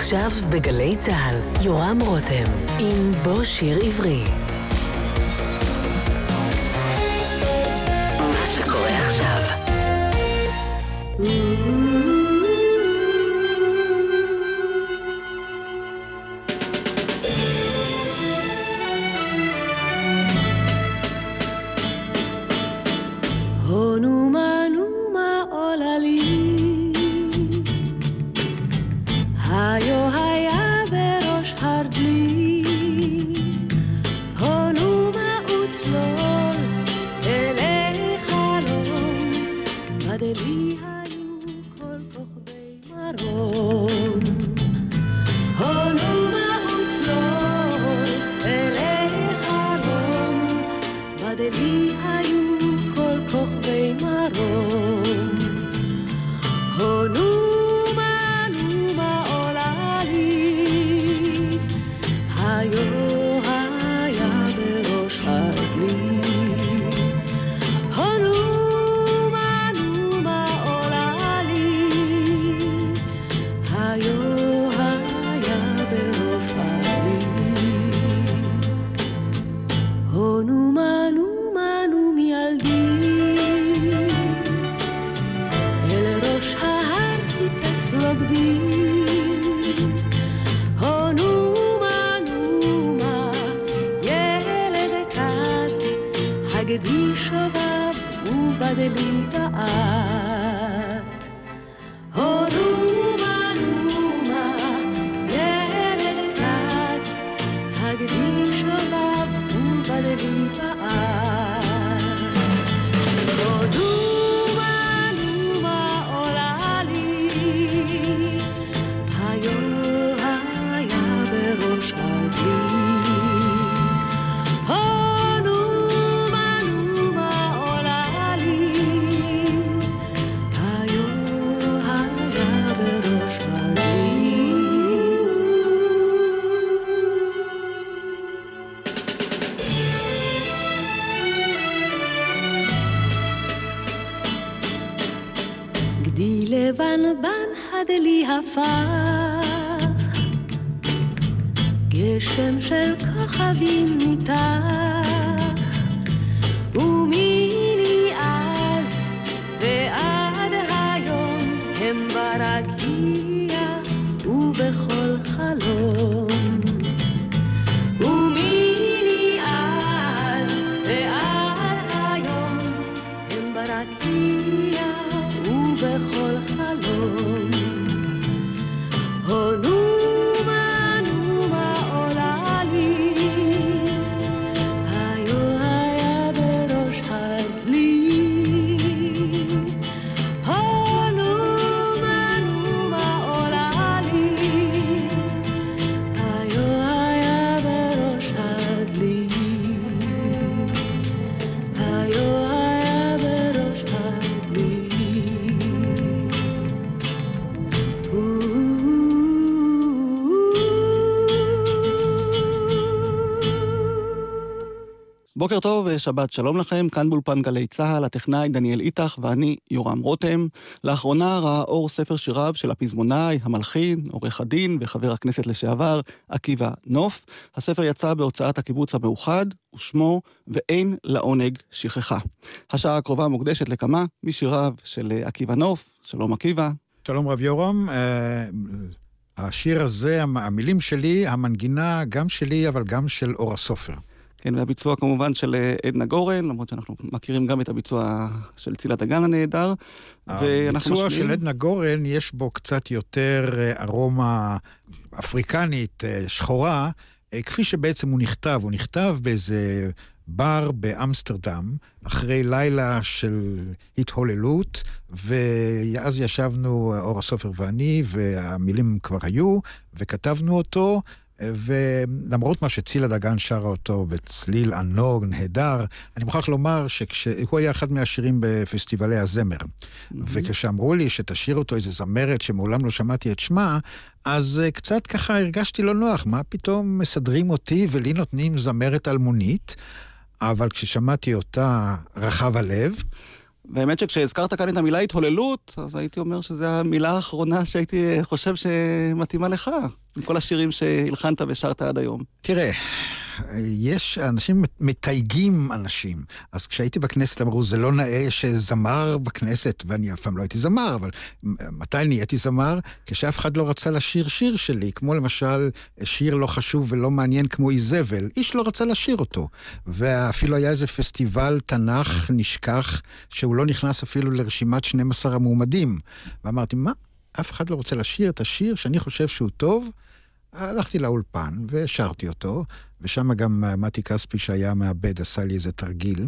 עכשיו בגלי צה"ל, יורם רותם, עם בוא שיר עברי. מה שקורה עכשיו. בוקר טוב, שבת שלום לכם, כאן באולפן גלי צה"ל, הטכנאי דניאל איטח ואני יורם רותם. לאחרונה ראה אור ספר שיריו של הפזמונאי, המלחין, עורך הדין וחבר הכנסת לשעבר, עקיבא נוף. הספר יצא בהוצאת הקיבוץ המאוחד, ושמו "ואין לעונג שכחה". השעה הקרובה מוקדשת לכמה משיריו של עקיבא נוף. שלום עקיבא. שלום רב יורם. אה, השיר הזה, המ- המילים שלי, המנגינה גם שלי, אבל גם של אור הסופר. כן, והביצוע כמובן של אה, עדנה גורן, למרות שאנחנו מכירים גם את הביצוע של צילה דגן הנהדר. הביצוע משמיעים- של עדנה גורן, יש בו קצת יותר אה, ארומה אפריקנית, אה, שחורה, כפי שבעצם הוא נכתב. הוא נכתב באיזה בר באמסטרדם, אחרי לילה של התהוללות, ואז ישבנו, אור הסופר ואני, והמילים כבר היו, וכתבנו אותו. ולמרות מה שצילה דגן שרה אותו בצליל ענוג, נהדר, אני מוכרח לומר שהוא היה אחד מהשירים בפסטיבלי הזמר. וכשאמרו לי שתשאיר אותו איזה זמרת שמעולם לא שמעתי את שמה, אז אה, קצת ככה הרגשתי לא נוח, מה פתאום מסדרים אותי ולי נותנים זמרת אלמונית? אבל כששמעתי אותה רחב הלב, והאמת שכשהזכרת כאן את המילה התהוללות, אז הייתי אומר שזו המילה האחרונה שהייתי חושב שמתאימה לך, עם כל השירים שהלחנת ושרת עד היום. תראה, יש, אנשים מתייגים אנשים. אז כשהייתי בכנסת אמרו, זה לא נאה שזמר בכנסת, ואני אף פעם לא הייתי זמר, אבל מתי נהייתי זמר? כשאף אחד לא רצה לשיר שיר שלי, כמו למשל שיר לא חשוב ולא מעניין כמו איזבל, איש לא רצה לשיר אותו. ואפילו היה איזה פסטיבל תנ"ך נשכח, שהוא לא נכנס אפילו לרשימת 12 המועמדים. ואמרתי, מה? אף אחד לא רוצה לשיר את השיר שאני חושב שהוא טוב? הלכתי לאולפן ושרתי אותו, ושם גם אה, מתי כספי שהיה מעבד עשה לי איזה תרגיל.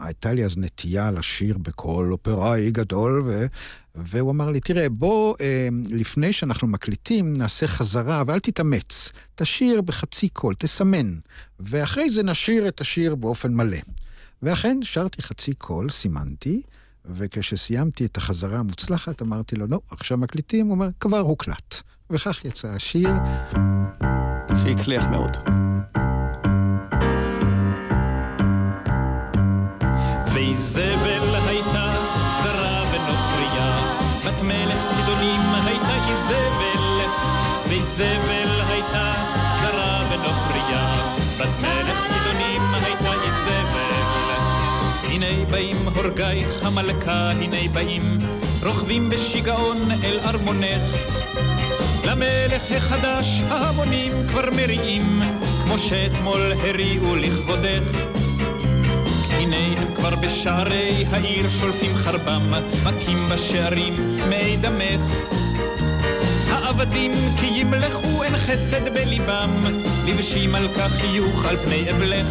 הייתה לי אז נטייה לשיר בקול אופראי גדול, ו... והוא אמר לי, תראה, בוא, אה, לפני שאנחנו מקליטים, נעשה חזרה, ואל תתאמץ. תשיר בחצי קול, תסמן, ואחרי זה נשיר את השיר באופן מלא. ואכן, שרתי חצי קול, סימנתי, וכשסיימתי את החזרה המוצלחת, אמרתי לו, לא, עכשיו מקליטים, הוא אומר, כבר הוקלט. וכך יצא השיר. שהצליח מאוד. ואיזבל הייתה זרה ונוכריה, בת מלך צידונים הייתה איזבל, ואיזבל הייתה זרה ונוכריה, בת מלך צידונים הייתה איזבל. הנה באים הורגייך המלכה, הנה באים, רוכבים בשיגעון אל ארמונך. למלך החדש ההמונים כבר מריעים, כמו שאתמול הריעו לכבודך. הנה הם כבר בשערי העיר שולפים חרבם, מכים בשערים צמאי דמך. העבדים כי ימלכו אין חסד בליבם, לבשים על כך חיוך על פני אבלך.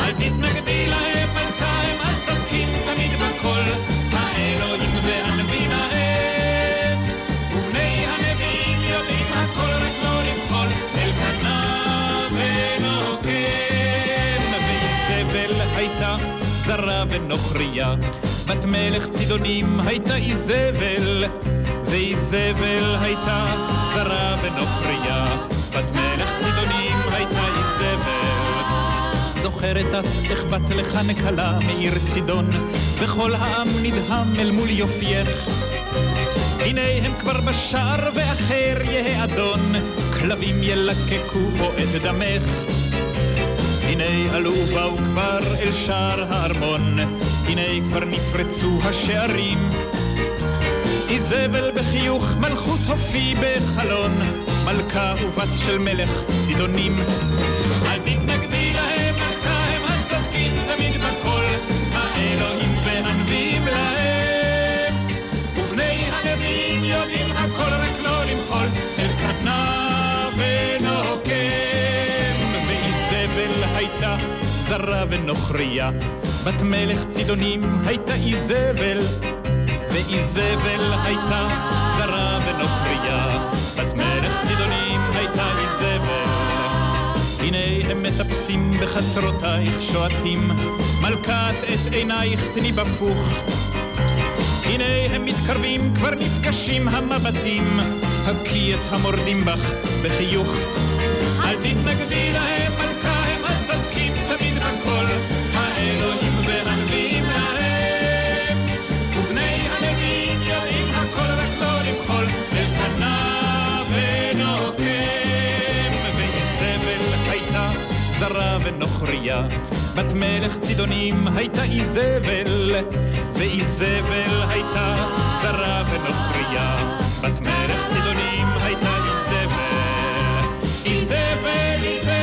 אל תתנגדי להם, מלכה הם הצודקים תמיד בכל, ונוכריה, בת מלך צידונים הייתה איזבל, ואיזבל הייתה זרה ונוכריה, בת מלך צידונים הייתה איזבל. זוכרת את איך בת לך נקלה מעיר צידון, וכל העם נדהם אל מול יופייך. הנה הם כבר בשער ואחר יהא אדון, כלבים ילקקו בו את דמך. הנה עלו ובאו כבר אל שער הארמון, הנה כבר נפרצו השערים. איזבל בחיוך מלכות הופי בחלון, מלכה ובת של מלך צידונים. אל תתנגדי להם, מלכה הם הצודקים תמיד בכל, האלוהים והנביאים להם. ובני הנביאים יודעים הכל רק לא למחול, זרה ונוכריה, בת מלך צידונים הייתה איזבל. ואיזבל הייתה זרה ונוכריה, בת מלך צידונים הייתה איזבל. הנה הם מטפסים בחצרותייך שועטים, מלכת את עינייך תני בפוך. הנה הם מתקרבים, כבר נפגשים המבטים, הקי את המורדים בך בחיוך. אל תתנגדי להם, ונוכריה, בת מלך צידונים הייתה איזבל, ואיזבל הייתה זרה ונוכריה, בת מלך צידונים הייתה איזבל. איזבל, איזבל,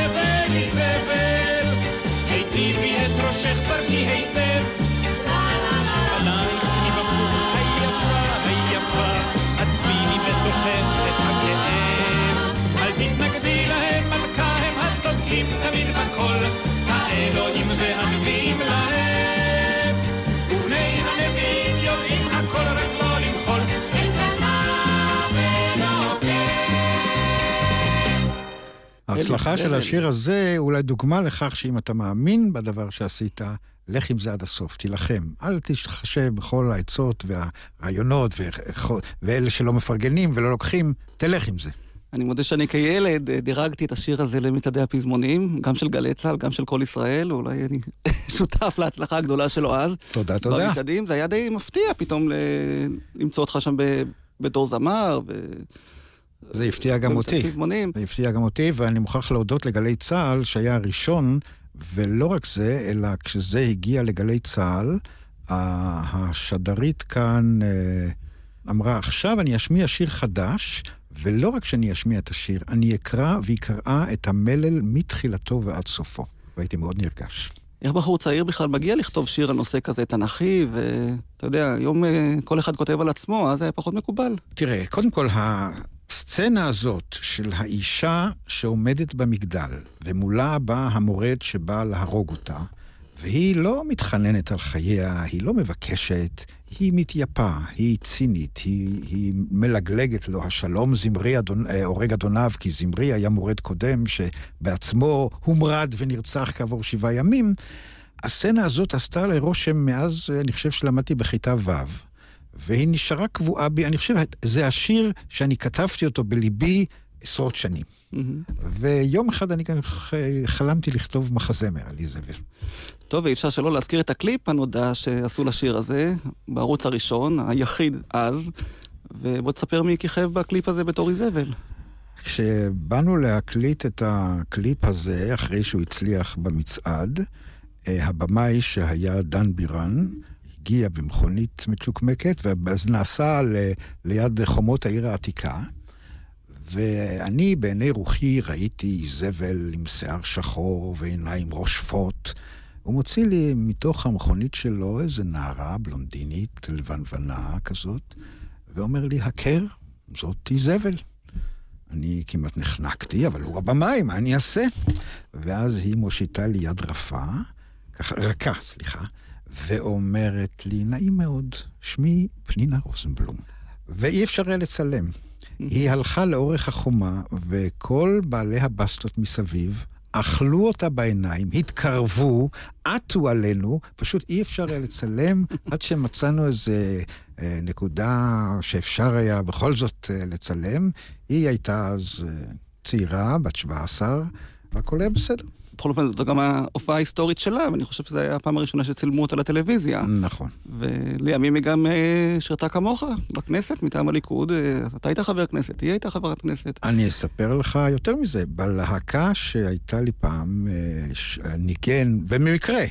האלוהים והנביאים להם. ובני הנביאים יודעים הכל רק לא למחול, אל קנה ונוקם. ההצלחה של. השיר הזה אולי דוגמה לכך שאם אתה מאמין בדבר שעשית, לך עם זה עד הסוף, תילחם. אל תתחשב בכל העצות והרעיונות ואלה שלא מפרגנים ולא לוקחים, תלך עם זה. אני מודה שאני כילד אה, דירגתי את השיר הזה למצעדי הפזמונים, גם של גלי צה"ל, גם של כל ישראל, אולי אני שותף להצלחה הגדולה שלו אז. תודה, תודה. במצעדים, זה היה די מפתיע פתאום ל... למצוא אותך שם ב... בתור זמר. ו... זה הפתיע גם אותי. פזמונים. זה הפתיע גם אותי, ואני מוכרח להודות לגלי צה"ל, שהיה הראשון, ולא רק זה, אלא כשזה הגיע לגלי צה"ל, השדרית כאן אה, אמרה, עכשיו אני אשמיע שיר חדש, ולא רק שאני אשמיע את השיר, אני אקרא, והיא קראה את המלל מתחילתו ועד סופו. והייתי מאוד נרגש. איך בחור צעיר בכלל מגיע לכתוב שיר על נושא כזה תנכי, ואתה יודע, היום אה, כל אחד כותב על עצמו, אז זה היה פחות מקובל. תראה, קודם כל, הסצנה הזאת של האישה שעומדת במגדל, ומולה בא המורד שבא להרוג אותה, והיא לא מתחננת על חייה, היא לא מבקשת, היא מתייפה, היא צינית, היא, היא מלגלגת לו, השלום זמרי אדון, אה, הורג אדוניו, כי זמרי היה מורד קודם שבעצמו הומרד ונרצח כעבור שבעה ימים. הסצנה הזאת עשתה עלי רושם מאז, אני חושב שלמדתי בכיתה ו'. והיא נשארה קבועה בי. אני חושב, זה השיר שאני כתבתי אותו בליבי עשרות שנים. Mm-hmm. ויום אחד אני גם חלמתי לכתוב מחזמר על איזבל. טוב, ואי אפשר שלא להזכיר את הקליפ הנודע שעשו לשיר הזה, בערוץ הראשון, היחיד אז, ובוא תספר מי כיכב בקליפ הזה בתור איזבל. כשבאנו להקליט את הקליפ הזה, אחרי שהוא הצליח במצעד, אה, הבמאי שהיה דן בירן, הגיע במכונית מצ'וקמקת, ואז נסע ל, ליד חומות העיר העתיקה, ואני בעיני רוחי ראיתי זבל עם שיער שחור ועיניים רושפות. הוא מוציא לי מתוך המכונית שלו איזה נערה בלונדינית, לבנוונה כזאת, ואומר לי, הכר, זאת איזבל. אני כמעט נחנקתי, אבל הוא הבמאי, מה אני אעשה? ואז היא מושיטה לי יד רפה, ככה, רכה, סליחה, ואומרת לי, נעים מאוד, שמי פנינה רוזנבלום. ואי אפשר היה לצלם. היא הלכה לאורך החומה, וכל בעלי הבסטות מסביב אכלו אותה בעיניים, התקרבו, עטו עלינו, פשוט אי אפשר היה לצלם עד שמצאנו איזה אה, נקודה שאפשר היה בכל זאת אה, לצלם. היא הייתה אז אה, צעירה, בת 17, והכל היה בסדר. בכל אופן, זו גם ההופעה ההיסטורית שלה, ואני חושב שזו הייתה הפעם הראשונה שצילמו אותה לטלוויזיה. נכון. ולימים היא גם אה, שירתה כמוך בכנסת, מטעם הליכוד. אה, אתה היית חבר כנסת, היא הייתה חברת כנסת. אני אספר לך יותר מזה. בלהקה שהייתה לי פעם, אה, ניגן, ובמקרה,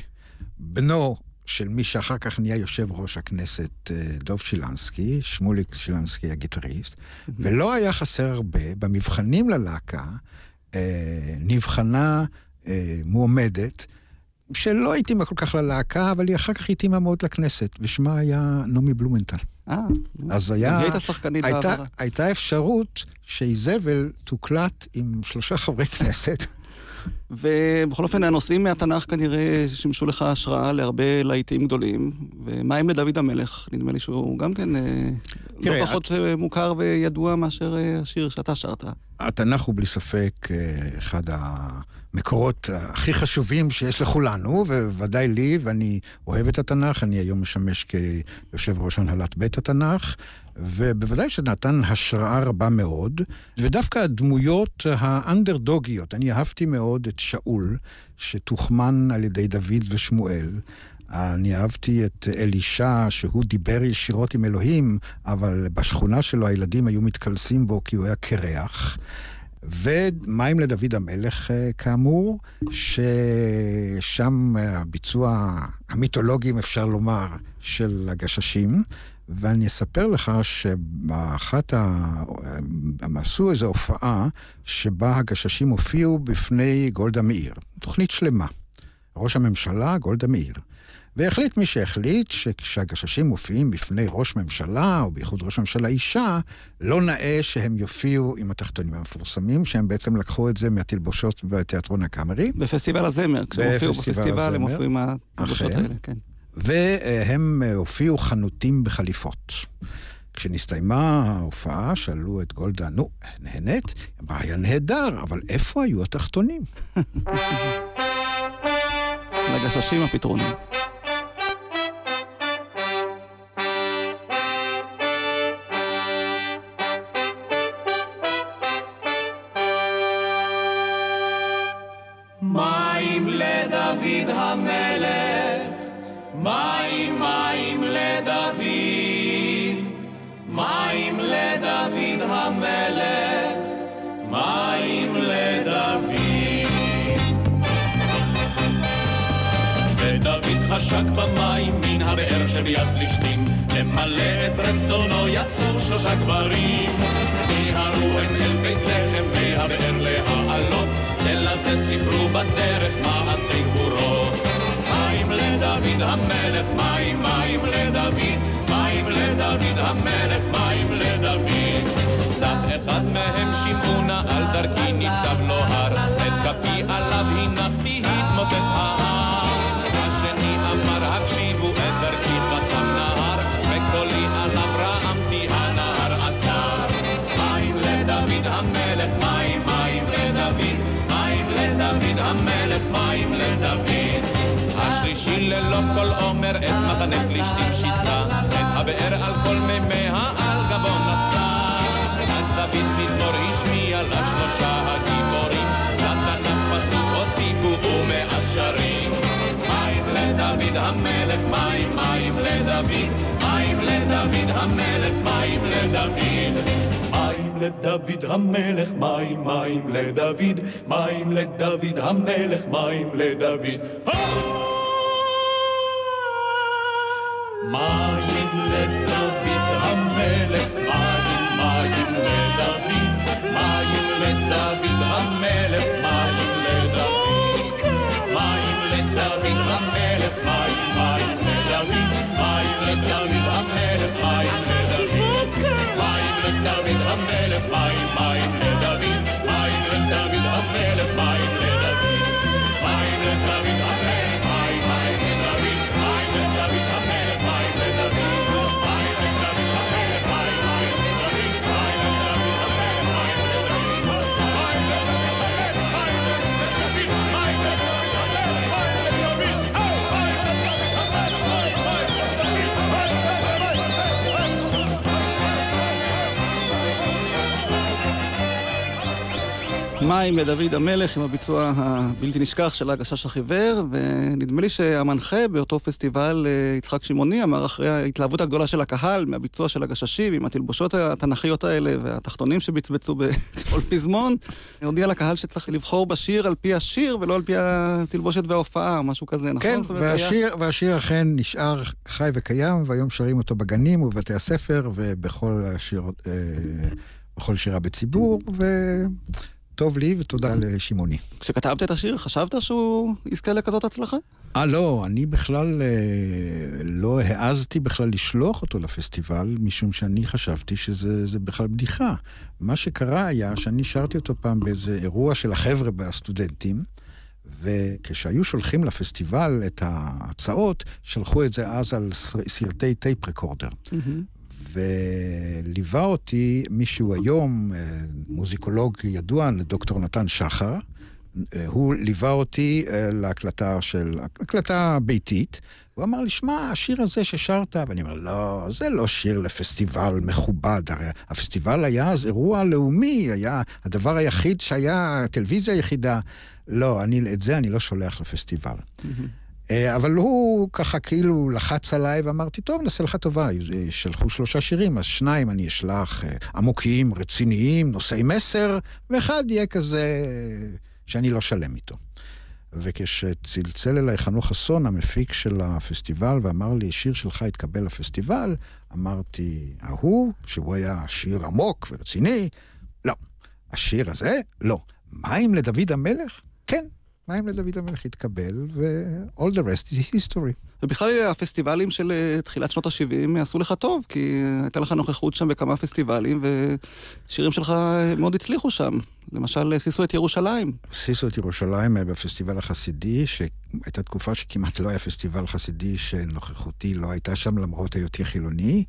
בנו של מי שאחר כך נהיה יושב ראש הכנסת, דוב שילנסקי, שמוליק שילנסקי הגיטריסט, ולא היה חסר הרבה, במבחנים ללהקה, נבחנה אה, מועמדת, שלא התאימה כל כך ללהקה, אבל היא אחר כך התאימה מאוד לכנסת, ושמה היה נעמי בלומנטל. אה, אז היה... היא הייתה שחקנית בעברה. הייתה אפשרות שאיזבל תוקלט עם שלושה חברי כנסת. ובכל אופן, הנושאים מהתנ"ך כנראה שימשו לך השראה להרבה להיטים גדולים. ומה עם לדוד המלך? נדמה לי שהוא גם כן אה, תראה, לא פחות את... מוכר וידוע מאשר אה, השיר שאתה שרת. התנ"ך הוא בלי ספק אחד המקורות הכי חשובים שיש לכולנו, וודאי לי, ואני אוהב את התנ"ך, אני היום משמש כיושב ראש הנהלת בית התנ"ך, ובוודאי שנתן השראה רבה מאוד, ודווקא הדמויות האנדרדוגיות, אני אהבתי מאוד את שאול, שתוחמן על ידי דוד ושמואל. אני אהבתי את אלישע, שהוא דיבר ישירות עם אלוהים, אבל בשכונה שלו הילדים היו מתקלסים בו כי הוא היה קרח. ומים לדוד המלך, אה, כאמור, ששם הביצוע המיתולוגי, אם אפשר לומר, של הגששים. ואני אספר לך שבאחת ה... הם עשו איזו הופעה שבה הגששים הופיעו בפני גולדה מאיר. תוכנית שלמה. ראש הממשלה, גולדה מאיר. והחליט מי שהחליט שכשהגששים מופיעים בפני ראש ממשלה, או בייחוד ראש ממשלה אישה, לא נאה שהם יופיעו עם התחתונים המפורסמים, שהם בעצם לקחו את זה מהתלבושות בתיאטרון הקאמרי. בפסטיבל הזמר, כשהם הופיעו בפסטיבל הם הופיעו עם התלבושות האלה, כן. והם הופיעו חנותים בחליפות. כשנסתיימה ההופעה, שאלו את גולדה, נו, נהנית? היא אמרה, היה נהדר, אבל איפה היו התחתונים? לגששים הפתרונים. לדוד המלך, מים מים לדוד, מים לדוד המלך, מים לדוד. ודוד חשק במים מן הבאר שביד פלישתים, למלא את רצונו יצאו שלושה גברים. מיהרו הם אל בית לחם מהבאר להעלות, זה לזה סיפרו בדרך מעשי גבורות. מים לדוד המלך, מים מים לדוד, מים לדוד המלך, מים לדוד. סך אחד מהם שמעונה על דרכי ניצב לו הר, את כפי עליו הנחתי התמוטט ההר. השני אמר הקשיבו את דרכי חסם נהר, וקולי עליו רעמתי הנהר עצר. מים לדוד המלך, מים לדוד. השלישי ללא כל עומר את מחנה פלישתים שיסה, את הבאר על כל מימיה על גבו נשא. אז דוד מזמור השמיע לשלושה הגיבורים, לתנ"ך פסוק הוסיפו ומאז שרים. מים לדוד המלך, מים מים לדוד, מים לדוד המלך, מים לדוד. לדוד המלך, מים מים לדוד, מים לדוד המלך, מים לדוד. מים לדוד המלך, מים מים לדוד, מים לדוד המלך, מים מים לדוד המלך עם הביצוע הבלתי נשכח של הגשש החיוור, ונדמה לי שהמנחה באותו פסטיבל, אה, יצחק שמעוני, אמר אחרי ההתלהבות הגדולה של הקהל מהביצוע של הגששים, עם התלבושות התנ"כיות האלה והתחתונים שבצבצו בכל פזמון, הודיע לקהל שצריך לבחור בשיר על פי השיר ולא על פי התלבושת וההופעה, משהו כזה, נכון? כן, אומרת, היה- והשיר, והשיר אכן נשאר חי וקיים, והיום שרים אותו בגנים ובבתי הספר ובכל השיר, אה, בכל שירה בציבור, וטוב לי ותודה לשמעוני. כשכתבת את השיר, חשבת שהוא יזכה לכזאת הצלחה? אה, לא, אני בכלל אה, לא העזתי בכלל לשלוח אותו לפסטיבל, משום שאני חשבתי שזה זה בכלל בדיחה. מה שקרה היה שאני שרתי אותו פעם באיזה אירוע של החבר'ה בסטודנטים, וכשהיו שולחים לפסטיבל את ההצעות, שלחו את זה אז על סר- סרטי טייפ רקורדר. וליווה אותי מישהו היום, אה, מוזיקולוג ידוע, דוקטור נתן שחר. אה, הוא ליווה אותי אה, להקלטה של, הקלטה ביתית. הוא אמר לי, שמע, השיר הזה ששרת, ואני אומר, לא, זה לא שיר לפסטיבל מכובד, הרי הפסטיבל היה אז אירוע לאומי, היה הדבר היחיד שהיה, הטלוויזיה היחידה. לא, אני, את זה אני לא שולח לפסטיבל. אה, אבל הוא ככה כאילו לחץ עליי ואמרתי, טוב, נעשה לך טובה. שלחו שלושה שירים, אז שניים אני אשלח אה, עמוקים, רציניים, נושאי מסר, ואחד יהיה כזה שאני לא שלם איתו. וכשצלצל אליי חנוך חסון, המפיק של הפסטיבל, ואמר לי, שיר שלך התקבל לפסטיבל, אמרתי, ההוא, שהוא היה שיר עמוק ורציני, לא. השיר הזה, לא. מים לדוד המלך? כן. מים לדוד המלך התקבל, ו-all the rest is history. ובכלל הפסטיבלים של אה, תחילת שנות ה-70 עשו לך טוב, כי הייתה לך נוכחות שם בכמה פסטיבלים, ושירים שלך מאוד הצליחו שם. למשל, סיסו את ירושלים. סיסו את ירושלים אה, בפסטיבל החסידי, שהייתה תקופה שכמעט לא היה פסטיבל חסידי שנוכחותי לא הייתה שם, למרות היותי חילוני.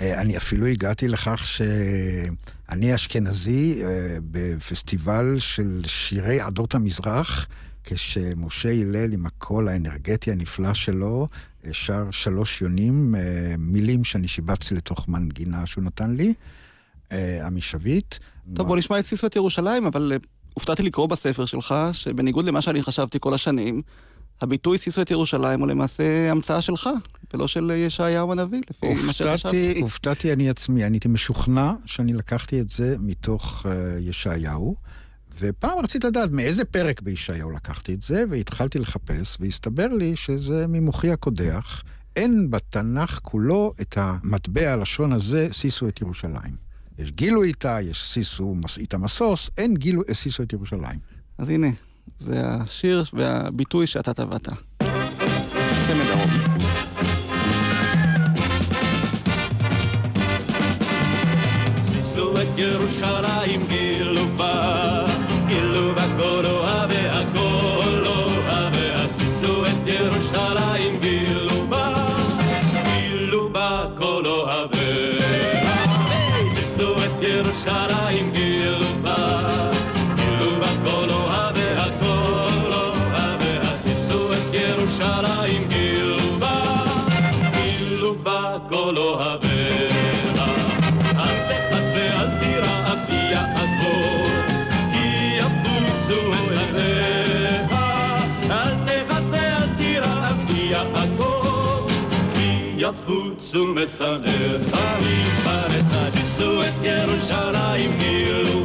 אה, אני אפילו הגעתי לכך שאני אשכנזי אה, בפסטיבל של שירי עדות המזרח, כשמשה הלל עם הקול האנרגטי הנפלא שלו, אה, שר שלוש יונים, מילים שאני שיבצתי לתוך מנגינה שהוא נתן לי, שביט. טוב, בוא נשמע את סיסו את ירושלים, אבל הופתעתי לקרוא בספר שלך, שבניגוד למה שאני חשבתי כל השנים, הביטוי סיסו את ירושלים הוא למעשה המצאה שלך, ולא של ישעיהו הנביא, לפי מה שחשבתי. הופתעתי אני עצמי, אני הייתי משוכנע שאני לקחתי את זה מתוך uh, ישעיהו, ופעם רציתי לדעת מאיזה פרק בישעיהו לקחתי את זה, והתחלתי לחפש, והסתבר לי שזה ממוחי הקודח. אין בתנ"ך כולו את המטבע הלשון הזה, סיסו את ירושלים. יש גילו איתה, יש סיסו איתה משוש, אין גילו סיסו את ירושלים. אז הנה, זה השיר והביטוי שאתה טבעת. צמד הרוב. ירושלים גילו יפוצו משנאיך מפרתה, שישו את ירושלים גילו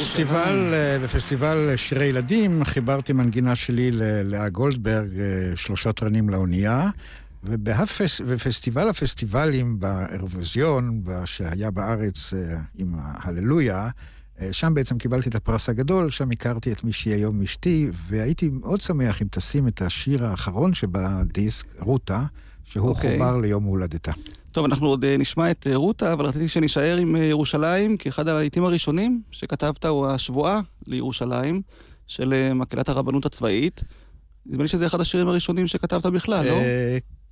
בפסטיבל, אה, בפסטיבל שירי ילדים חיברתי מנגינה שלי ללאה גולדברג, אה, שלושה תרנים לאונייה, ובפסטיבל הפסטיבלים באירוויזיון, שהיה בארץ אה, עם ההללויה, שם בעצם קיבלתי את הפרס הגדול, שם הכרתי את מי שהיא היום אשתי, והייתי מאוד שמח אם תשים את השיר האחרון שבדיסק, רותה, שהוא אוקיי. חובר ליום הולדתה. טוב, אנחנו עוד אה, נשמע את אה, רותה, אבל רציתי שנישאר עם אה, ירושלים, כי אחד הלעיתים הראשונים שכתבת הוא השבועה לירושלים, של מקהלת הרבנות הצבאית. נדמה לי שזה אחד השירים הראשונים שכתבת בכלל, לא?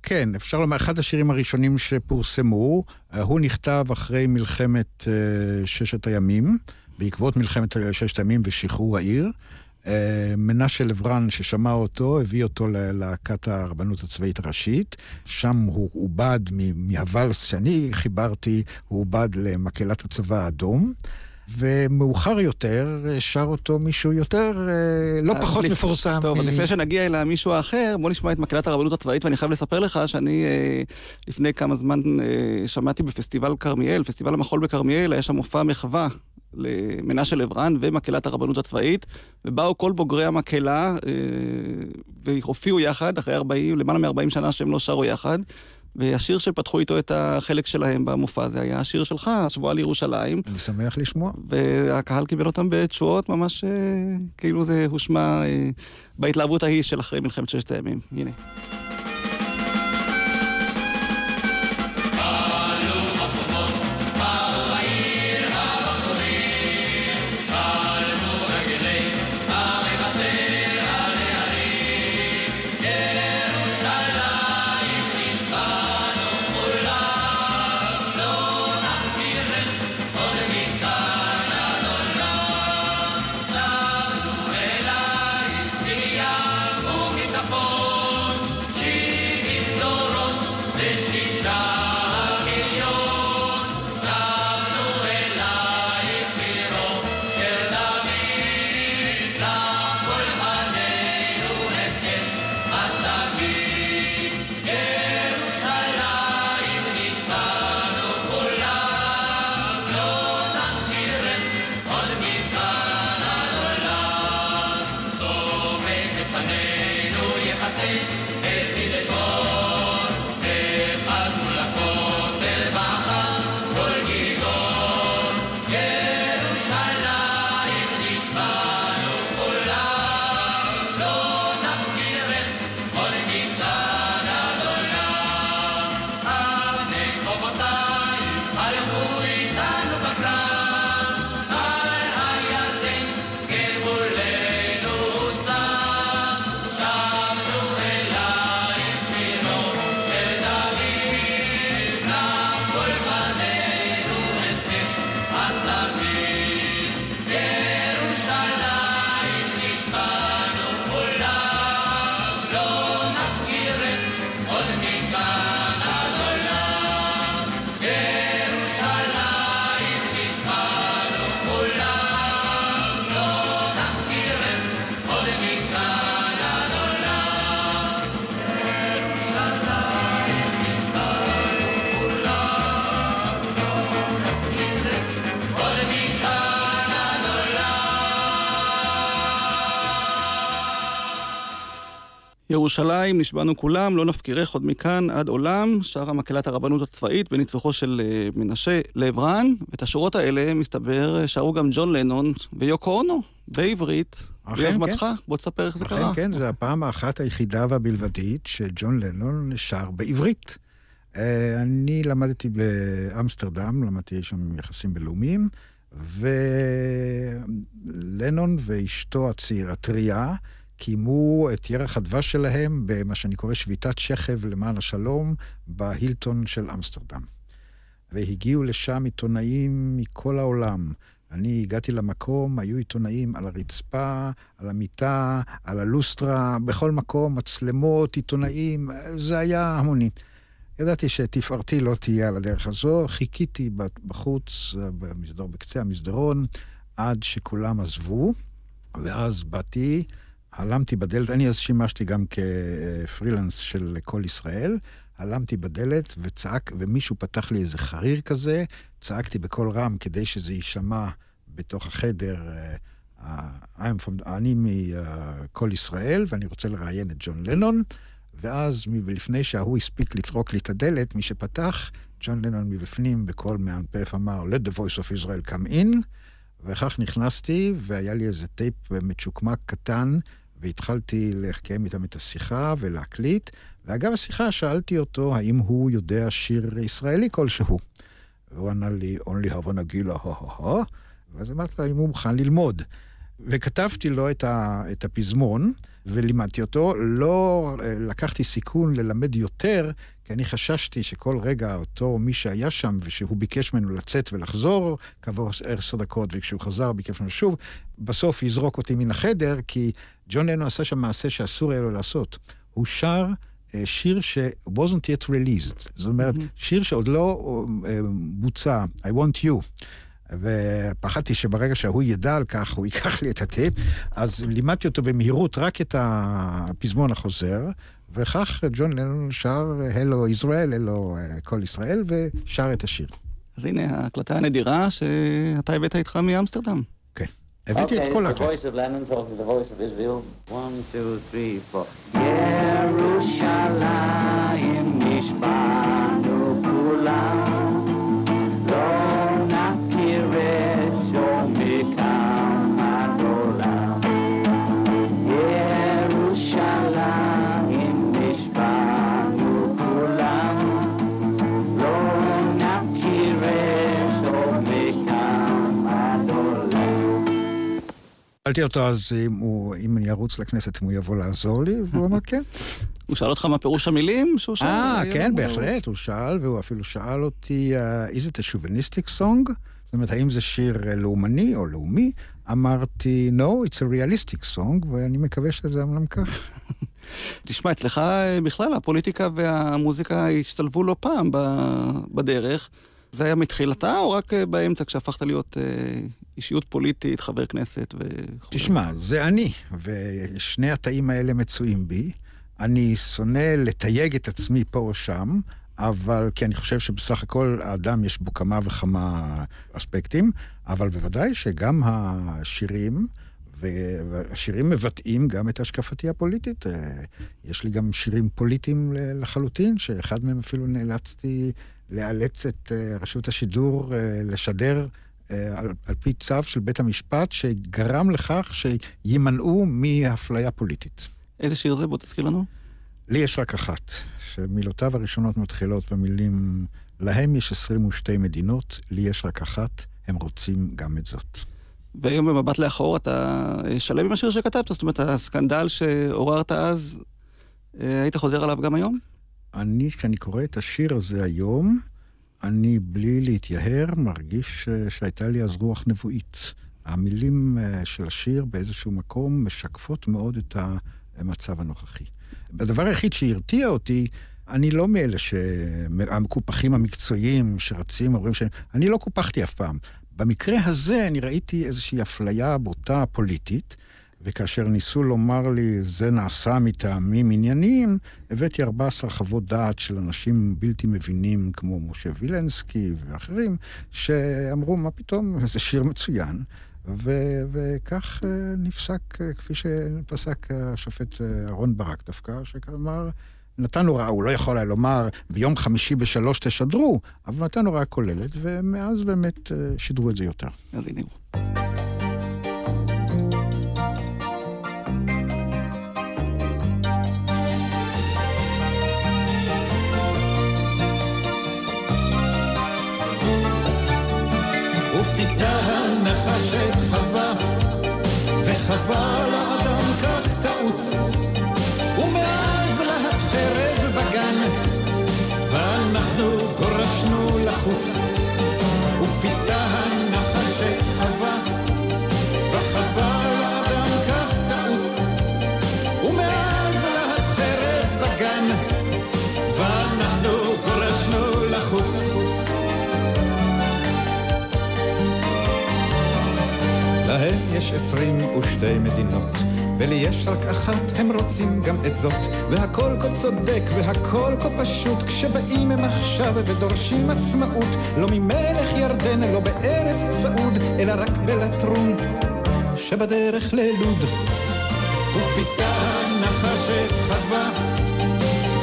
כן, אפשר לומר, אחד השירים הראשונים שפורסמו, הוא נכתב אחרי מלחמת ששת הימים, בעקבות מלחמת ששת הימים ושחרור העיר. אה, מנשה לברן, ששמע אותו, הביא אותו ללהקת הרבנות הצבאית הראשית. שם הוא עובד מהוואלס שאני חיברתי, הוא עובד למקהלת הצבא האדום. ומאוחר יותר שר אותו מישהו יותר, אה, לא פחות לפ- מפורסם. טוב, מ- לפני שנגיע אל המישהו האחר, בוא נשמע את מקהלת הרבנות הצבאית, ואני חייב לספר לך שאני אה, לפני כמה זמן אה, שמעתי בפסטיבל כרמיאל, פסטיבל המחול בכרמיאל, היה שם מופע מחווה למנשה לברן ומקהלת הרבנות הצבאית, ובאו כל בוגרי המקהלה אה, והופיעו יחד, אחרי 40, למעלה מ-40 שנה שהם לא שרו יחד. והשיר שפתחו איתו את החלק שלהם במופע הזה היה השיר שלך, השבועה לירושלים. אני שמח לשמוע. והקהל קיבל אותם בתשואות ממש אה, כאילו זה הושמע אה, בהתלהבות ההיא של אחרי מלחמת ששת הימים. הנה. ירושלים, נשבענו כולם, לא נפקירך עוד מכאן עד עולם, שרה מקהלת הרבנות הצבאית בניצוחו של אה, מנשה לעברן, ואת השורות האלה, מסתבר, שרו גם ג'ון לנון ויוקו אונו, בעברית, אכן, ביוזמתך. בוא תספר איך זה אכן קרה. כן, זו הפעם האחת היחידה והבלבדית שג'ון לנון שר בעברית. אה, אני למדתי באמסטרדם, למדתי שם יחסים בינלאומיים, ולנון ואשתו הצעירה, טריה, קיימו את ירח הדבש שלהם במה שאני קורא שביתת שכב למען השלום בהילטון של אמסטרדם. והגיעו לשם עיתונאים מכל העולם. אני הגעתי למקום, היו עיתונאים על הרצפה, על המיטה, על הלוסטרה, בכל מקום, מצלמות, עיתונאים, זה היה המוני. ידעתי שתפארתי לא תהיה על הדרך הזו, חיכיתי בחוץ, במסדר, בקצה המסדרון, עד שכולם עזבו, ואז באתי, הלמתי בדלת, אני אז שימשתי גם כפרילנס של כל ישראל, הלמתי בדלת וצעק, ומישהו פתח לי איזה חריר כזה, צעקתי בקול רם כדי שזה יישמע בתוך החדר, uh, from, אני מכל ישראל, ואני רוצה לראיין את ג'ון לנון, ואז לפני שההוא הספיק לטרוק לי את הדלת, מי שפתח, ג'ון לנון מבפנים בקול מאנפף אמר, let the voice of Israel come in, וכך נכנסתי, והיה לי איזה טייפ מצ'וקמק קטן, והתחלתי לקיים איתם את השיחה ולהקליט, ואגב השיחה שאלתי אותו האם הוא יודע שיר ישראלי כלשהו. והוא ענה לי, only הבה נגילה, הו-הו-הו, ואז אמרתי לו, האם הוא מוכן ללמוד. וכתבתי לו את, ה, את הפזמון, ולימדתי אותו. לא לקחתי סיכון ללמד יותר, כי אני חששתי שכל רגע אותו מי שהיה שם, ושהוא ביקש ממנו לצאת ולחזור כעבור עשר דקות, וכשהוא חזר ביקש ממנו שוב, בסוף יזרוק אותי מן החדר, כי ג'ון לנו עשה שם מעשה שאסור היה לו לעשות. הוא שר שיר ש-wasn't yet released. זאת אומרת, mm-hmm. שיר שעוד לא uh, בוצע, I want you. ופחדתי שברגע שהוא ידע על כך, הוא ייקח לי את הטייפ, אז לימדתי אותו במהירות רק את הפזמון החוזר, וכך ג'ון לנון שר הלו ישראל, הלו כל ישראל, ושר את השיר. אז הנה ההקלטה הנדירה שאתה הבאת איתך מאמסטרדם. כן. הבאתי את כל. ירושלים שאלתי אותו אז אם, הוא, אם אני ארוץ לכנסת, אם הוא יבוא לעזור לי, והוא אמר כן. הוא שאל אותך מה פירוש המילים שהוא שאל? אה, כן, בהחלט, הוא שאל, והוא אפילו שאל אותי, uh, is it a chauvinistic song? זאת אומרת, האם זה שיר אה, לאומני או לאומי? אמרתי, no, it's a realistic song, ואני מקווה שזה אמנם כך. תשמע, אצלך אה, בכלל הפוליטיקה והמוזיקה השתלבו לא פעם בדרך. זה היה מתחילתה או רק באמצע כשהפכת להיות אישיות פוליטית, חבר כנסת וכו'. תשמע, זה אני, ושני התאים האלה מצויים בי. אני שונא לתייג את עצמי פה או שם, אבל כי אני חושב שבסך הכל האדם יש בו כמה וכמה אספקטים, אבל בוודאי שגם השירים, והשירים מבטאים גם את השקפתי הפוליטית. יש לי גם שירים פוליטיים לחלוטין, שאחד מהם אפילו נאלצתי לאלץ את רשות השידור לשדר אה, על, על פי צו של בית המשפט, שגרם לכך שימנעו מאפליה פוליטית. איזה שיר זה? בוא תזכיר לנו. לי יש רק אחת, שמילותיו הראשונות מתחילות במילים, להם יש 22 מדינות, לי יש רק אחת, הם רוצים גם את זאת. והיום במבט לאחור אתה שלם עם השיר שכתבת? זאת אומרת, הסקנדל שעוררת אז, אה, היית חוזר עליו גם היום? אני, כשאני קורא את השיר הזה היום, אני, בלי להתייהר, מרגיש שהייתה לי אז רוח נבואית. המילים אה, של השיר באיזשהו מקום משקפות מאוד את המצב הנוכחי. הדבר היחיד שהרתיע אותי, אני לא מאלה שהמקופחים המקצועיים שרצים, אומרים ש... אני לא קופחתי אף פעם. במקרה הזה אני ראיתי איזושהי אפליה בוטה פוליטית, וכאשר ניסו לומר לי, זה נעשה מטעמים ענייניים, הבאתי 14 חוות דעת של אנשים בלתי מבינים, כמו משה וילנסקי ואחרים, שאמרו, מה פתאום, זה שיר מצוין. ו- וכך אה, נפסק, אה, כפי שפסק השופט אה, אהרן ברק דווקא, שאמר, נתן הוראה, הוא לא יכול היה לומר, ביום חמישי בשלוש תשדרו, אבל נתן הוראה כוללת, ומאז באמת שידרו את זה יותר. אז הנה הוא. וחווה יש עשרים ושתי מדינות, ולי יש רק אחת, הם רוצים גם את זאת. והכל כה צודק והכל כה פשוט, כשבאים הם עכשיו ודורשים עצמאות, לא ממלך ירדן, לא בארץ סעוד, אלא רק בלטרון, שבדרך ללוד. ופיתה נחשת חווה,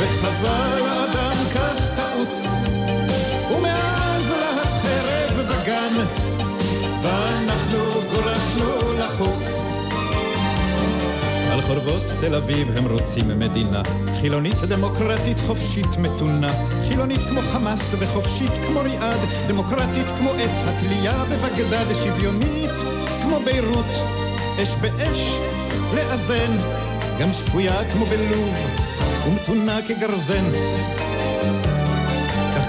וחווה לאדם כך תעוץ, ומאז להט חרב בגן, ואנחנו לחוץ. על חורבות תל אביב הם רוצים מדינה. חילונית, דמוקרטית, חופשית, מתונה. חילונית כמו חמאס וחופשית כמו ריאד. דמוקרטית כמו עץ התלייה בבגדד שוויונית כמו ביירות. אש באש לאזן. גם שפויה כמו בלוב ומתונה כגרזן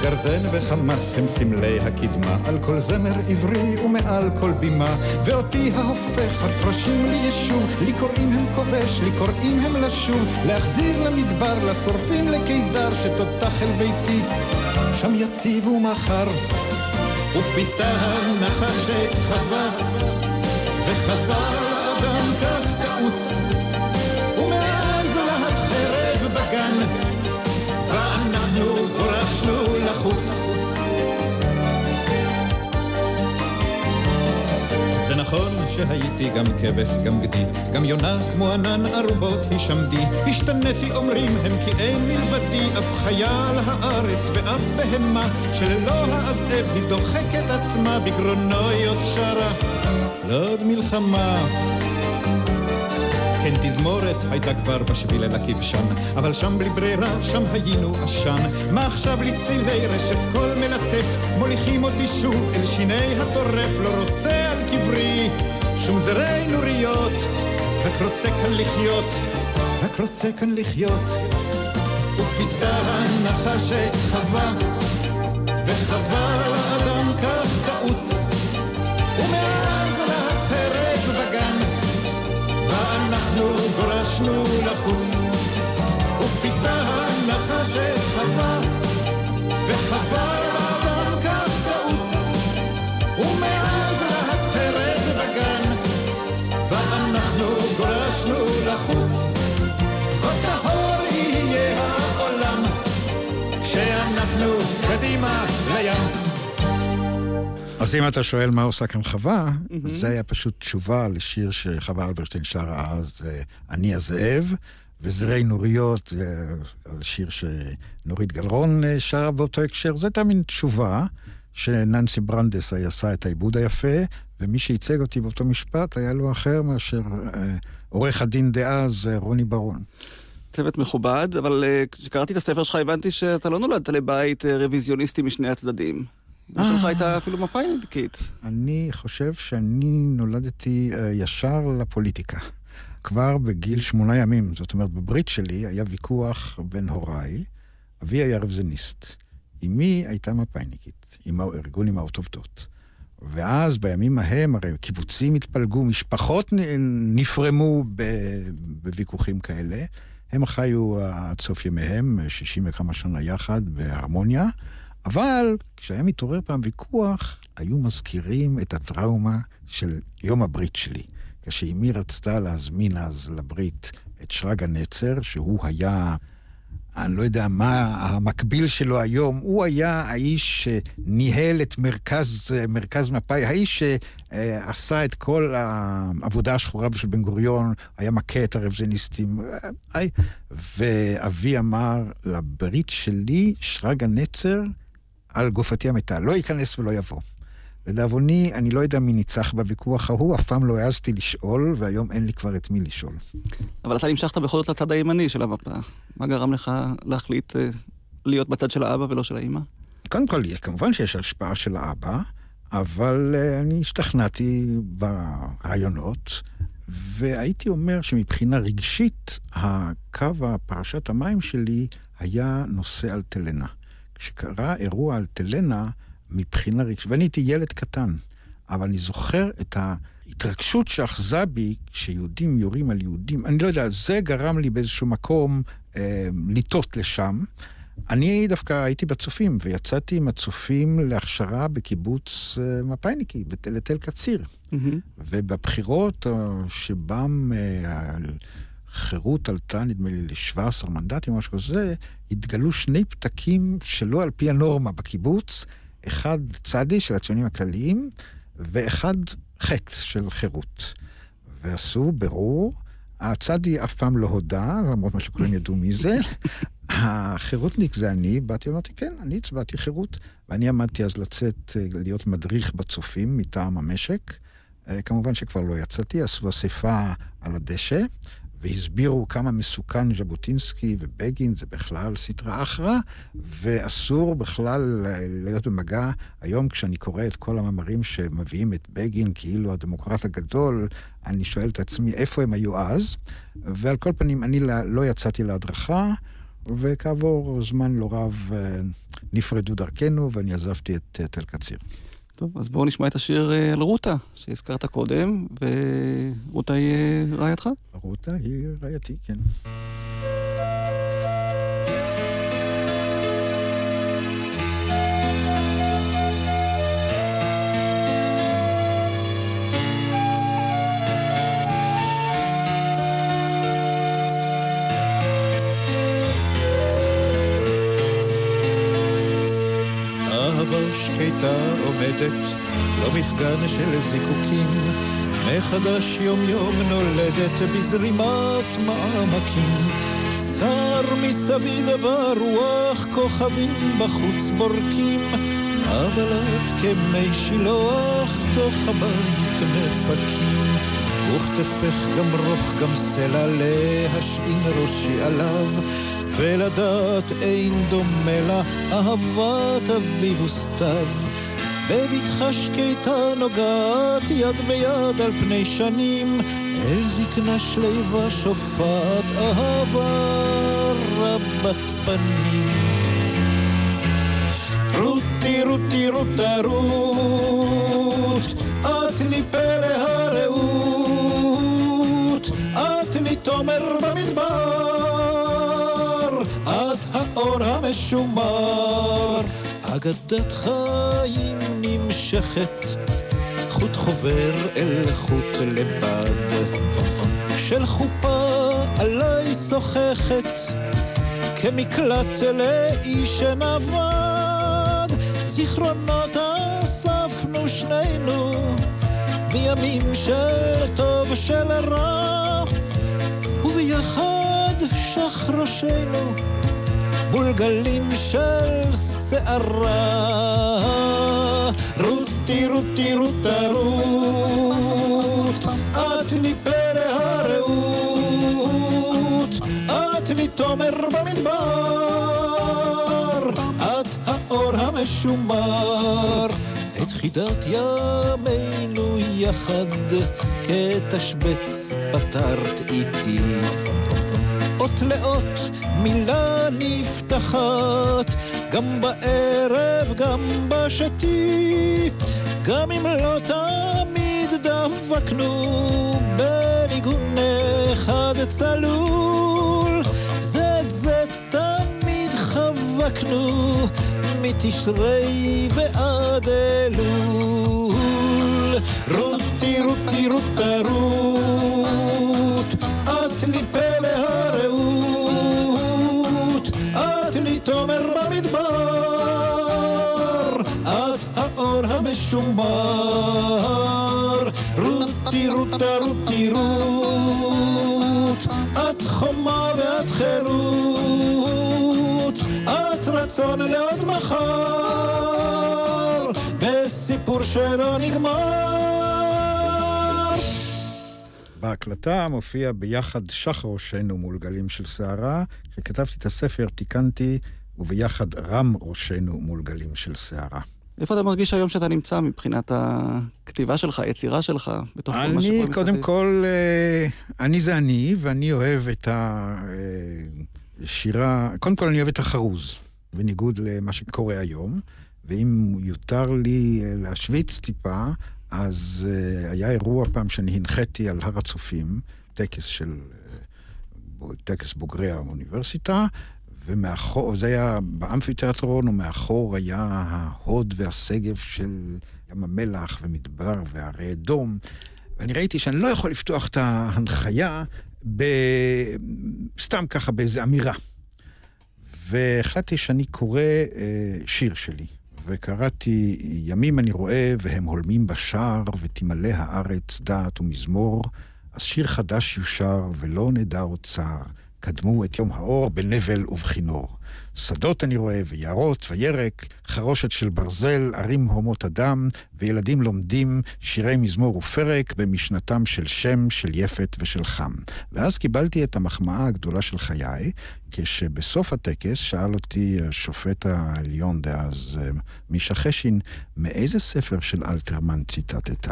גרזן וחמאס הם סמלי הקדמה, על כל זמר עברי ומעל כל בימה, ואותי ההופך הטרשים ליישוב, לי קוראים הם כובש, לי קוראים הם לשוב, להחזיר למדבר, לשורפים לקידר, שתותח אל ביתי, שם יציבו מחר. ופיתה נחשת חווה, וחווה לאדם כך קעוץ, ואנחנו גורשנו לחוץ. נכון שהייתי גם כבש, גם גדי, גם יונה כמו ענן ערובות הישמדי. השתנתי אומרים הם כי אין מלבדי אף חיה על הארץ ואף בהמה, שללא האזאב היא דוחקת עצמה בגרונו יות שרה. לא עוד מלחמה. כן תזמורת הייתה כבר בשביל אל הכבשן, אבל שם בלי ברירה, שם היינו עשן. מה עכשיו לצלילי רשף קול מלטף, מוליכים אותי שוב אל שיני הטורף, לא רוצה על קברי שום זרי נוריות, רק רוצה כאן לחיות, רק רוצה כאן לחיות. ופיתה הנחשת חווה, וחווה לאדם כך תעוץ, ומאז ואנחנו גורשנו לחוץ. ופיתה הנחשת חווה, וחווה לאדם כך תעוץ, ומאז להט חרב בגן, ואנחנו גורשנו לחוץ. כה טהור יהיה העולם, כשאנחנו קדימה לים. אז אם אתה שואל מה עושה כאן חווה, mm-hmm. זה היה פשוט תשובה לשיר שחווה אלברשטיין שרה אז, אה, אני הזאב, וזרי נוריות, זה על שיר שנורית גלרון אה, שרה באותו הקשר. זו הייתה מין תשובה שננסי ברנדס עשה את העיבוד היפה, ומי שייצג אותי באותו משפט היה לו אחר מאשר אה, עורך הדין דאז רוני ברון. צוות מכובד, אבל כשקראתי את הספר שלך הבנתי שאתה לא נולדת לבית רוויזיוניסטי משני הצדדים. אמא שלך הייתה אפילו מפא"יניקית. אני חושב שאני נולדתי uh, ישר לפוליטיקה. כבר בגיל שמונה ימים, זאת אומרת, בברית שלי היה ויכוח בין הוריי. אבי היה רוויזיוניסט. אמי הייתה מפא"יניקית, עם ארגון אמהות עובדות. ואז בימים ההם, הרי קיבוצים התפלגו, משפחות נפרמו בוויכוחים כאלה. הם חיו עד סוף ימיהם, שישים וכמה שנה יחד, בהרמוניה. אבל כשהיה מתעורר פעם ויכוח, היו מזכירים את הטראומה של יום הברית שלי. כשאימי רצתה להזמין אז לברית את שרגא נצר, שהוא היה, אני לא יודע מה המקביל שלו היום, הוא היה האיש שניהל את מרכז, מרכז מפא"י, האיש שעשה את כל העבודה השחורה של בן גוריון, היה מכה את הרוויזיוניסטים. ואבי אמר, לברית שלי, שרגא נצר, על גופתי המתה, לא ייכנס ולא יבוא. לדאבוני, אני לא יודע מי ניצח בוויכוח ההוא, אף פעם לא העזתי לשאול, והיום אין לי כבר את מי לשאול. אבל אתה נמשכת בכל זאת לצד הימני של המפה. מה גרם לך להחליט uh, להיות בצד של האבא ולא של האימא? קודם כל, כמובן שיש השפעה של האבא, אבל uh, אני השתכנעתי ברעיונות, והייתי אומר שמבחינה רגשית, הקו הפרשת המים שלי היה נושא אלטלנה. כשקרה אירוע אלטלנה, מבחינה רגשית, ואני הייתי ילד קטן, אבל אני זוכר את ההתרגשות שאחזה בי כשיהודים יורים על יהודים. אני לא יודע, זה גרם לי באיזשהו מקום אה, לטות לשם. אני דווקא הייתי בצופים, ויצאתי עם הצופים להכשרה בקיבוץ אה, מפא"יניקי, לתל קציר. Mm-hmm. ובבחירות אה, שבם חירות עלתה, נדמה לי, ל-17 מנדטים או משהו כזה, התגלו שני פתקים שלא על פי הנורמה בקיבוץ, אחד צדי של הציונים הכלליים, ואחד חטא של חירות. ועשו ברור, הצדי אף פעם לא הודה, למרות מה שכולם ידעו מי זה. החירותניק זה אני, באתי ואמרתי, כן, אני הצבעתי חירות. ואני עמדתי אז לצאת, אה, להיות מדריך בצופים מטעם המשק. אה, כמובן שכבר לא יצאתי, עשו אספה על הדשא, והסבירו כמה מסוכן ז'בוטינסקי ובגין, זה בכלל סטרא אחרא, ואסור בכלל להיות במגע. היום כשאני קורא את כל המאמרים שמביאים את בגין כאילו הדמוקרט הגדול, אני שואל את עצמי איפה הם היו אז, ועל כל פנים אני לא יצאתי להדרכה. וכעבור זמן לא רב אה, נפרדו דרכנו ואני עזבתי את תל קציר. טוב, אז בואו נשמע את השיר אה, על רותה, שהזכרת קודם, ורותה היא אה, רעייתך? רותה היא רעייתי, כן. שקטה עומדת, לא מפגן של זיקוקים, מחדש יום יום נולדת בזרימת מעמקים. שר מסביב ורוח כוכבים בחוץ בורקים, אבל את כמי שילוח תוך הבית מפקים. וכתפך גם רוך גם סלע להשעין ראשי עליו, ולדעת אין דומה לה אהבת אביב וסתיו. בבטחה שקטה נוגעת יד ביד על פני שנים, אל זקנה שליבה שופעת אהבה רבת פנים. רותי רותי רותה רות, את לי פלא הרעות, את לי תומר במדבר, המשומר, אגדת חיים נמשכת, חוט חובר אל חוט לבד, של חופה עליי שוחכת, כמקלט לאיש שנבד, זיכרונות אספנו שנינו, בימים של טוב ושל רע, וביחד שח ראשנו, מול גלים של שערה. רותי רותי רותה רות, את פלא הרעות, את לי תומר במדבר, את האור המשומר, את חידת ימינו יחד, כתשבץ פתרת איתי. אות לאות מילה נפתחת, גם בערב, גם בשתי, גם אם לא תמיד דבקנו בניגון אחד צלול, זה את זה תמיד חבקנו, מתשרי ועד אלול. רותי רותי רותה רות, את לי פלא המשומר. רותי רותה רותי רות, את חומה ואת חירות, את רצון לעוד מחר, בסיפור שלא נגמר. בהקלטה מופיע ביחד שח ראשנו מול גלים של סערה. כשכתבתי את הספר תיקנתי, וביחד רם ראשנו מול גלים של סערה. איפה אתה מרגיש היום שאתה נמצא מבחינת הכתיבה שלך, היצירה שלך, בתוך כל מה שקורה אני, מסביב? קודם כל, אה, אני זה אני, ואני אוהב את השירה, קודם כל אני אוהב את החרוז, בניגוד למה שקורה היום, ואם יותר לי אה, להשוויץ טיפה, אז אה, היה אירוע פעם שאני הנחיתי על הר הצופים, טקס של, אה, טקס בוגרי האוניברסיטה, ומאחור, זה היה באמפיתיאטרון, ומאחור היה ההוד והשגב של ים המלח ומדבר והרי אדום. ואני ראיתי שאני לא יכול לפתוח את ההנחיה ב... סתם ככה באיזו אמירה. והחלטתי שאני קורא אה, שיר שלי. וקראתי, ימים אני רואה והם הולמים בשער, ותמלא הארץ דעת ומזמור, אז שיר חדש יושר ולא נדע עוד צער. קדמו את יום האור בנבל ובכינור. שדות אני רואה, ויערות, וירק, חרושת של ברזל, ערים הומות אדם, וילדים לומדים שירי מזמור ופרק במשנתם של שם, של יפת ושל חם. ואז קיבלתי את המחמאה הגדולה של חיי, כשבסוף הטקס שאל אותי השופט העליון דאז, אה, מישה חשין, מאיזה ספר של אלתרמן ציטטת?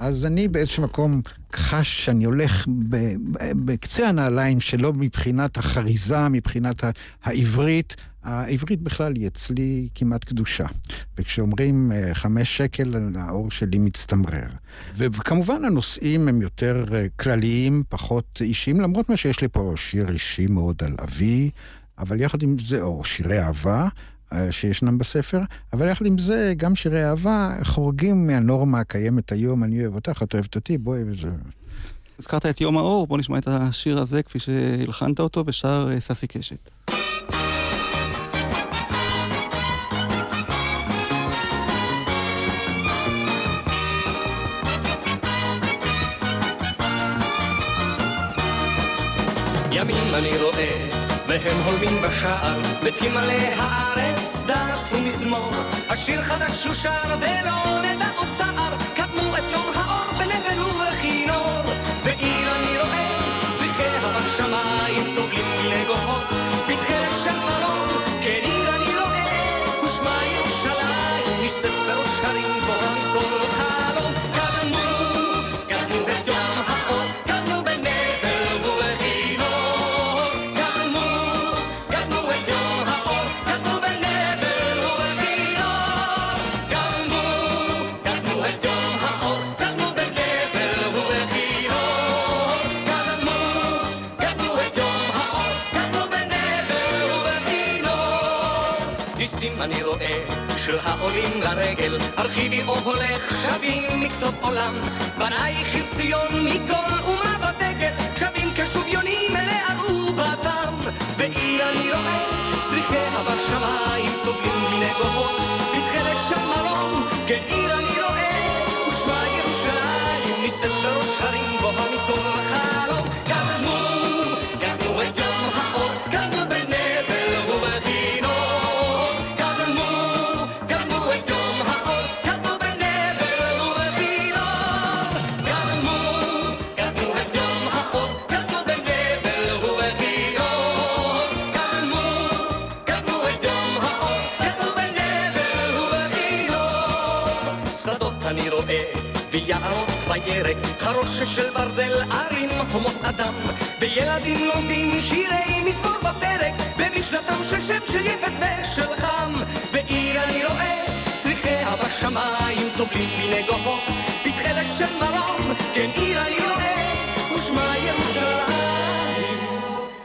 אז אני באיזשהו מקום חש שאני הולך בקצה הנעליים שלו מבחינת החריזה, מבחינת העברית. העברית בכלל היא אצלי כמעט קדושה. וכשאומרים אה, חמש שקל, האור שלי מצטמרר. וכמובן הנושאים הם יותר אה, כלליים, פחות אישיים, למרות מה שיש לי פה שיר אישי מאוד על אבי, אבל יחד עם זה, או שירי אהבה. אה, שישנם בספר, אבל יחד עם זה, גם שירי אהבה חורגים מהנורמה הקיימת היום, אני אוהב אותך, את אוהבת אותי, בואי וזה. הזכרת את יום האור, בוא נשמע את השיר הזה כפי שהלחנת אותו ושר אה, ססי קשת. ימים אני רואה והם הולמים בשער, ותמלא הארץ דת ומזמור. השיר חדש שושר ולא נדע עוד אני רואה של העולים לרגל, הרחיבי או הולך שבים מקצות עולם. בנייך עיר ציון מכל אומה ודגל, שבים כשוויונים אלה אהובתם. ועיר אני רואה, צריכיה בשמיים טובלים מנגוהות, בתכלת של מרום, כן ויערות וירק, חרושת של ברזל, ערים הומות אדם, וילדים לומדים שירי מזמור בפרק, במשנתם של שם של יפת ושל חם, ועיר אני רואה, צריכיה בשמיים טובלים מנגוהות, בתכלת של מרום, כן עיר אני רואה, ושמה ירושלים.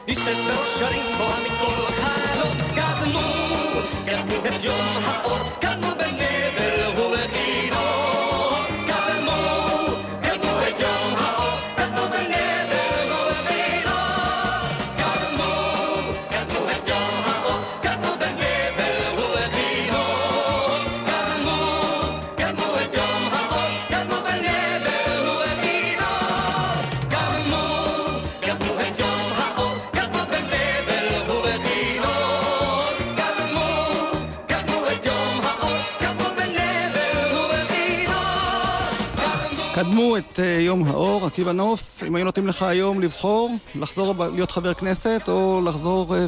מספר שרים גבוהה מכל חלום, קדמו, קדמו את יום האור, קדמו את אה, יום האור, עקיבא נוף, אם היו נותנים לך היום לבחור, לחזור להיות חבר כנסת, או לחזור אה,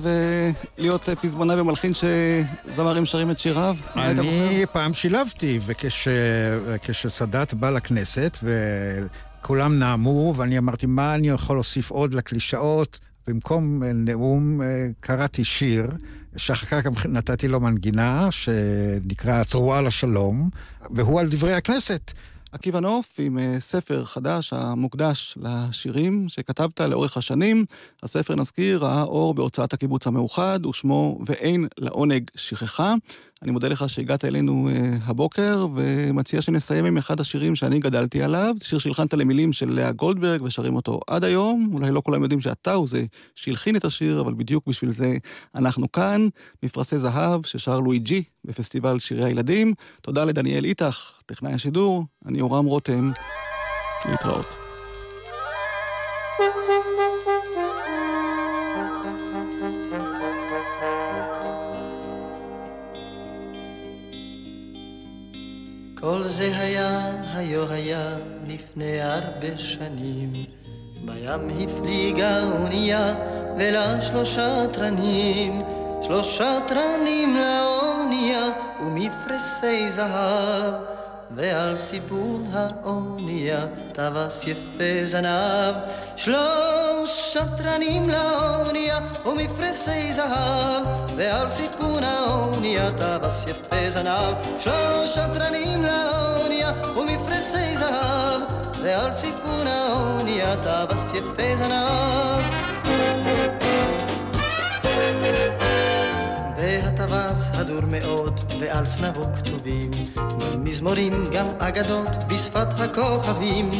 ולהיות אה, פזמונאי ומלחין שזמרים שרים את שיריו? אני פעם שילבתי, וכשסאדאת בא לכנסת, וכולם נאמו, ואני אמרתי, מה אני יכול להוסיף עוד לקלישאות? במקום נאום קראתי שיר, שאחר כך נתתי לו מנגינה, שנקרא צרועה לשלום, והוא על דברי הכנסת. עקיבא נוף עם אה, ספר חדש המוקדש לשירים שכתבת לאורך השנים. הספר, נזכיר, ראה אור בהוצאת הקיבוץ המאוחד, ושמו "ואין לעונג שכחה". אני מודה לך שהגעת אלינו אה, הבוקר, ומציע שנסיים עם אחד השירים שאני גדלתי עליו. זה שיר שהלחנת למילים של לאה גולדברג, ושרים אותו עד היום. אולי לא כולם יודעים שאתה הוא זה שהלחין את השיר, אבל בדיוק בשביל זה אנחנו כאן. מפרשי זהב ששר לואי ג'י בפסטיבל שירי הילדים. תודה לדניאל איתך, טכנאי השידור. אני יורם רותם. להתראות. כל זה היה, היו היה, לפני הרבה שנים. בים הפליגה אונייה, ולה שלושה תרנים. שלושה תרנים לאונייה, ומפרסי זהב. ועל סיפון האונייה, טווס יפה זנב. שלושה תרנים לאונייה, ומפרסי זהב. ועל סיפון האונייה, טווס יפה זנב. שלושה תרנים לאונייה, ומפרסי זהב. ועל סיפון האונייה, טווס יפה זנב. והטווס הדור מאוד, ועל זנבו כתובים מזמורים, גם אגדות בשפת הכוכבים,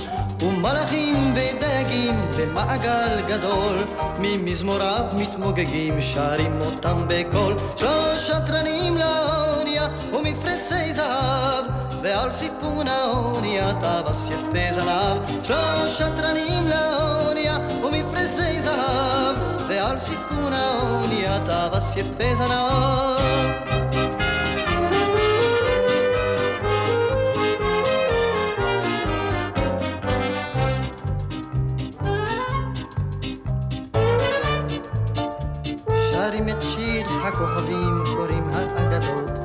ומלאכים ודגים במעגל גדול, ממזמוריו מתמוגגים, שרים אותם בקול. שלושה תרנים לאונייה ומפרסי זהב, ועל סיפון האונייה טווס יפה זנב, שלוש שטרנים לאונייה ומפרסי זהב, ועל סיפון האונייה טווס יפה זנב. שרים את שיר הכוכבים, קוראים האגדות.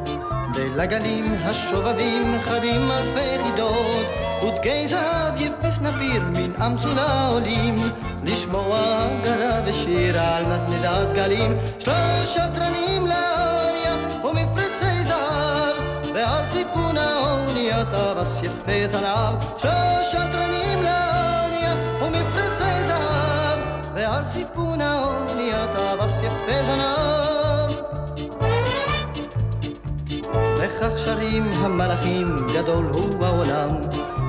ולגלים השובבים חדים אלפי חידות, ודגי זהב יפס נביר מן אמצולה עולים, לשמוע אגדה ושיר על נתנדת גלים. שלוש שטרנים לאוניה ומפרסי זהב, ועל סיפון האוניה טווס יפה זנב. שלוש שטרנים לאוניה ומפרסי זהב, ועל סיפון האוניה טווס יפה זנב. וכך שרים המלאכים, גדול הוא העולם.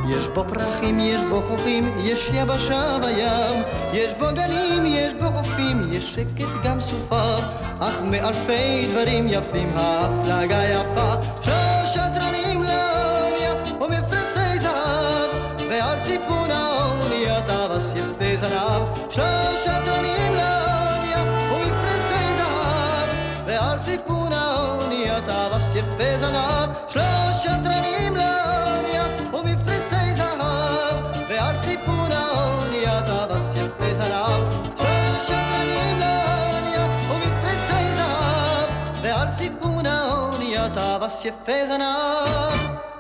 יש בו פרחים, יש בו חופים, יש יבשה בים. יש בו גלים, יש בו חופים, יש שקט גם סופה. אך מאלפי דברים יפים ההפלגה יפה. שלוש שטרנים לאוניה ומפרסי זהב, ועל סיפון האוניה טווס יפה זנב. שלוש שטרנים האוניה טווס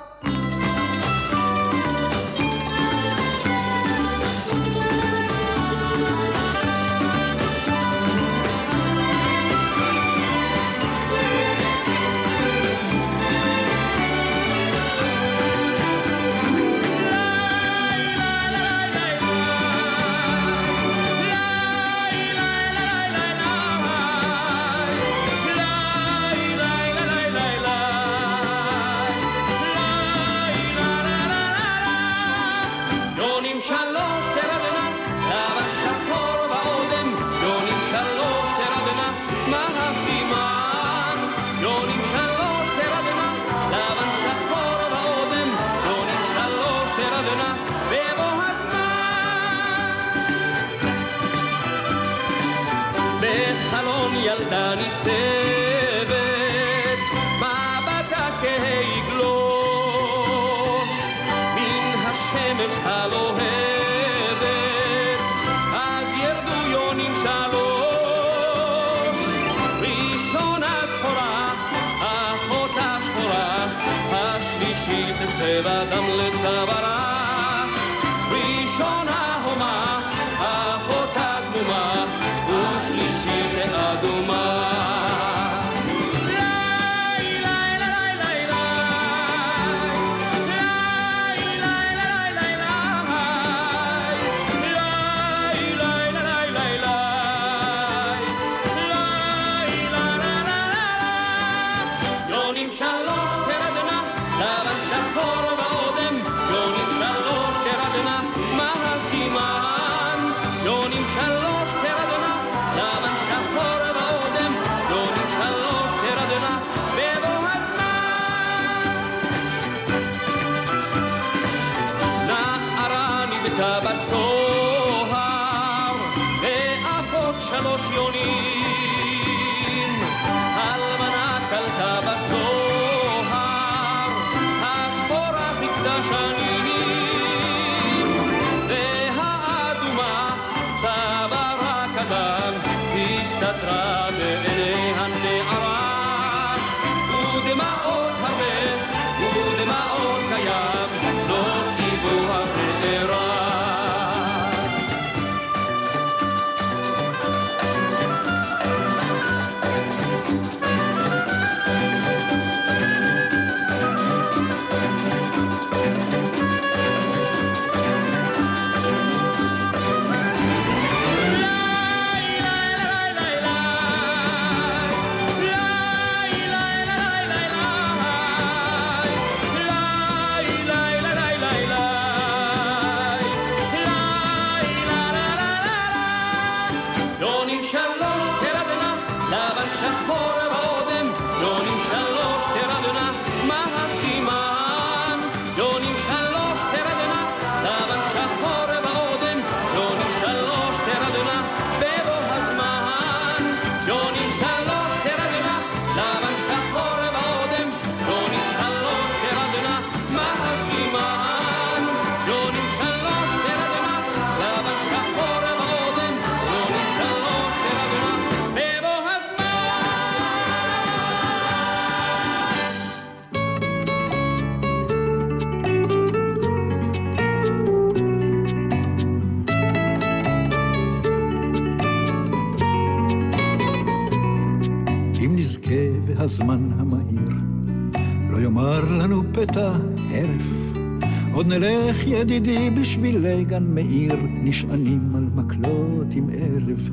נלך ידידי בשבילי גן מאיר, נשענים על מקלות עם ערב.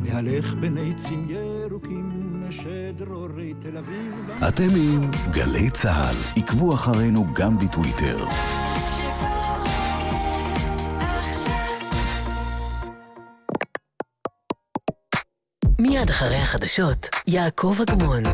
נהלך בין עצים ירוקים, נשד רורי תל אביב. אתם עם גלי צה"ל, עקבו אחרינו גם בטוויטר. מיד אחרי החדשות, יעקב אגמון.